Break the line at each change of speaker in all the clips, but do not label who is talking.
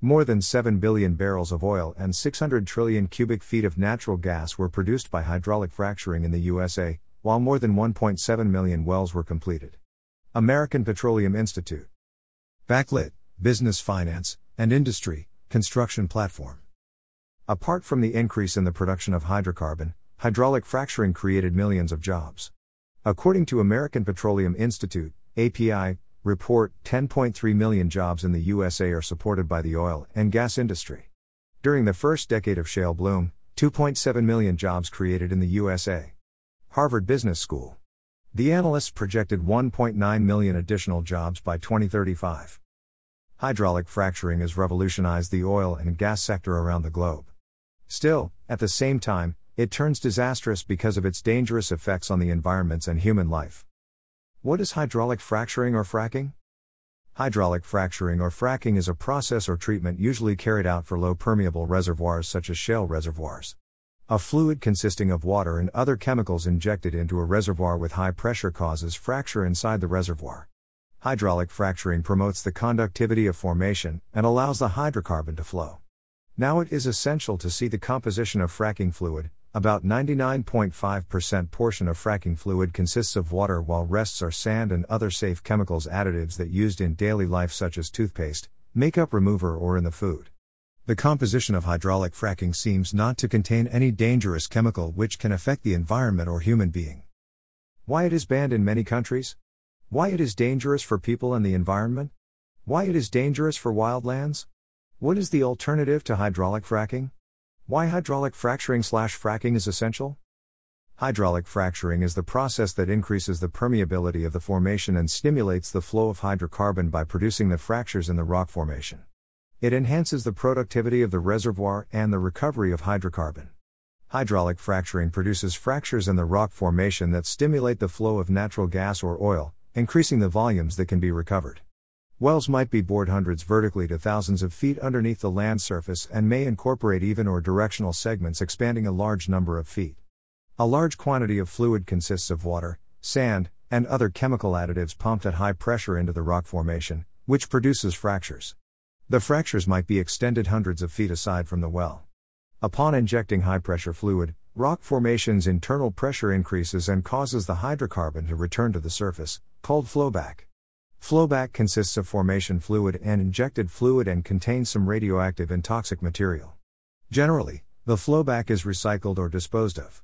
More than 7 billion barrels of oil and 600 trillion cubic feet of natural gas were produced by hydraulic fracturing in the USA, while more than 1.7 million wells were completed. American Petroleum Institute. Backlit, Business Finance, and Industry, Construction Platform. Apart from the increase in the production of hydrocarbon, hydraulic fracturing created millions of jobs. According to American Petroleum Institute, API, report 10.3 million jobs in the USA are supported by the oil and gas industry. During the first decade of shale bloom, 2.7 million jobs created in the USA. Harvard Business School. The analysts projected 1.9 million additional jobs by 2035. Hydraulic fracturing has revolutionized the oil and gas sector around the globe. Still, at the same time, it turns disastrous because of its dangerous effects on the environments and human life. What is hydraulic fracturing or fracking? Hydraulic fracturing or fracking is a process or treatment usually carried out for low permeable reservoirs such as shale reservoirs. A fluid consisting of water and other chemicals injected into a reservoir with high pressure causes fracture inside the reservoir. Hydraulic fracturing promotes the conductivity of formation and allows the hydrocarbon to flow. Now it is essential to see the composition of fracking fluid, about 99.5% portion of fracking fluid consists of water while rests are sand and other safe chemicals additives that used in daily life such as toothpaste, makeup remover or in the food. The composition of hydraulic fracking seems not to contain any dangerous chemical which can affect the environment or human being. Why it is banned in many countries? Why it is dangerous for people and the environment? Why it is dangerous for wildlands? What is the alternative to hydraulic fracking? Why hydraulic fracturing slash fracking is essential? Hydraulic fracturing is the process that increases the permeability of the formation and stimulates the flow of hydrocarbon by producing the fractures in the rock formation. It enhances the productivity of the reservoir and the recovery of hydrocarbon. Hydraulic fracturing produces fractures in the rock formation that stimulate the flow of natural gas or oil, increasing the volumes that can be recovered. Wells might be bored hundreds vertically to thousands of feet underneath the land surface and may incorporate even or directional segments expanding a large number of feet. A large quantity of fluid consists of water, sand, and other chemical additives pumped at high pressure into the rock formation, which produces fractures. The fractures might be extended hundreds of feet aside from the well. Upon injecting high pressure fluid, rock formation's internal pressure increases and causes the hydrocarbon to return to the surface, called flowback. Flowback consists of formation fluid and injected fluid and contains some radioactive and toxic material. Generally, the flowback is recycled or disposed of.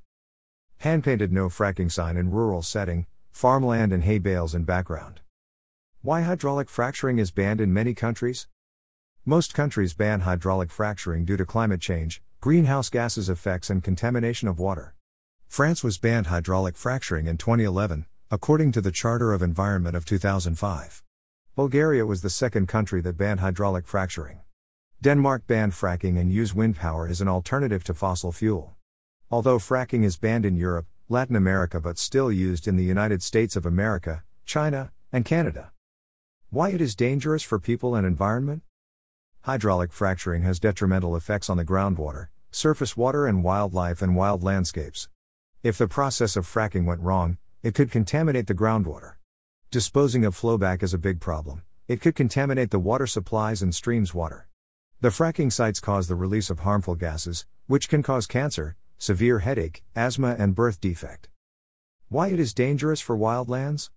Hand painted no fracking sign in rural setting, farmland and hay bales in background. Why hydraulic fracturing is banned in many countries? Most countries ban hydraulic fracturing due to climate change, greenhouse gases effects, and contamination of water. France was banned hydraulic fracturing in 2011, according to the Charter of Environment of 2005. Bulgaria was the second country that banned hydraulic fracturing. Denmark banned fracking and used wind power as an alternative to fossil fuel. Although fracking is banned in Europe, Latin America but still used in the United States of America, China, and Canada. Why it is dangerous for people and environment? Hydraulic fracturing has detrimental effects on the groundwater, surface water and wildlife and wild landscapes. If the process of fracking went wrong, it could contaminate the groundwater. Disposing of flowback is a big problem. It could contaminate the water supplies and streams water. The fracking sites cause the release of harmful gases, which can cause cancer, severe headache, asthma, and birth defect. Why it is dangerous for wildlands?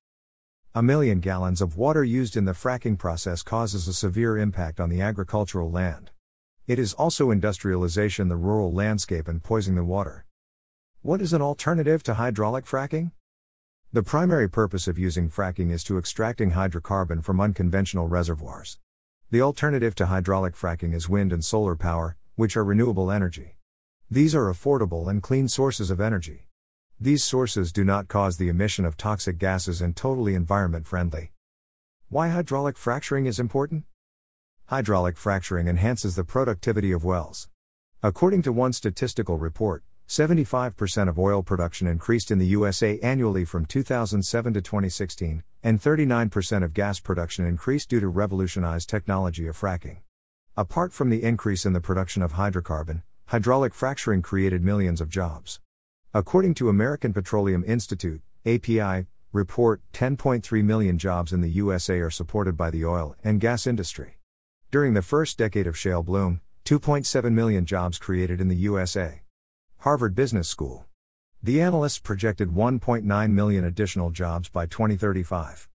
A million gallons of water used in the fracking process causes a severe impact on the agricultural land. It is also industrialization the rural landscape and poisoning the water. What is an alternative to hydraulic fracking? The primary purpose of using fracking is to extracting hydrocarbon from unconventional reservoirs. The alternative to hydraulic fracking is wind and solar power, which are renewable energy. These are affordable and clean sources of energy. These sources do not cause the emission of toxic gases and totally environment friendly. Why hydraulic fracturing is important? Hydraulic fracturing enhances the productivity of wells. According to one statistical report, 75% of oil production increased in the USA annually from 2007 to 2016, and 39% of gas production increased due to revolutionized technology of fracking. Apart from the increase in the production of hydrocarbon, hydraulic fracturing created millions of jobs. According to American Petroleum Institute, API, report 10.3 million jobs in the USA are supported by the oil and gas industry. During the first decade of shale bloom, 2.7 million jobs created in the USA. Harvard Business School. The analysts projected 1.9 million additional jobs by 2035.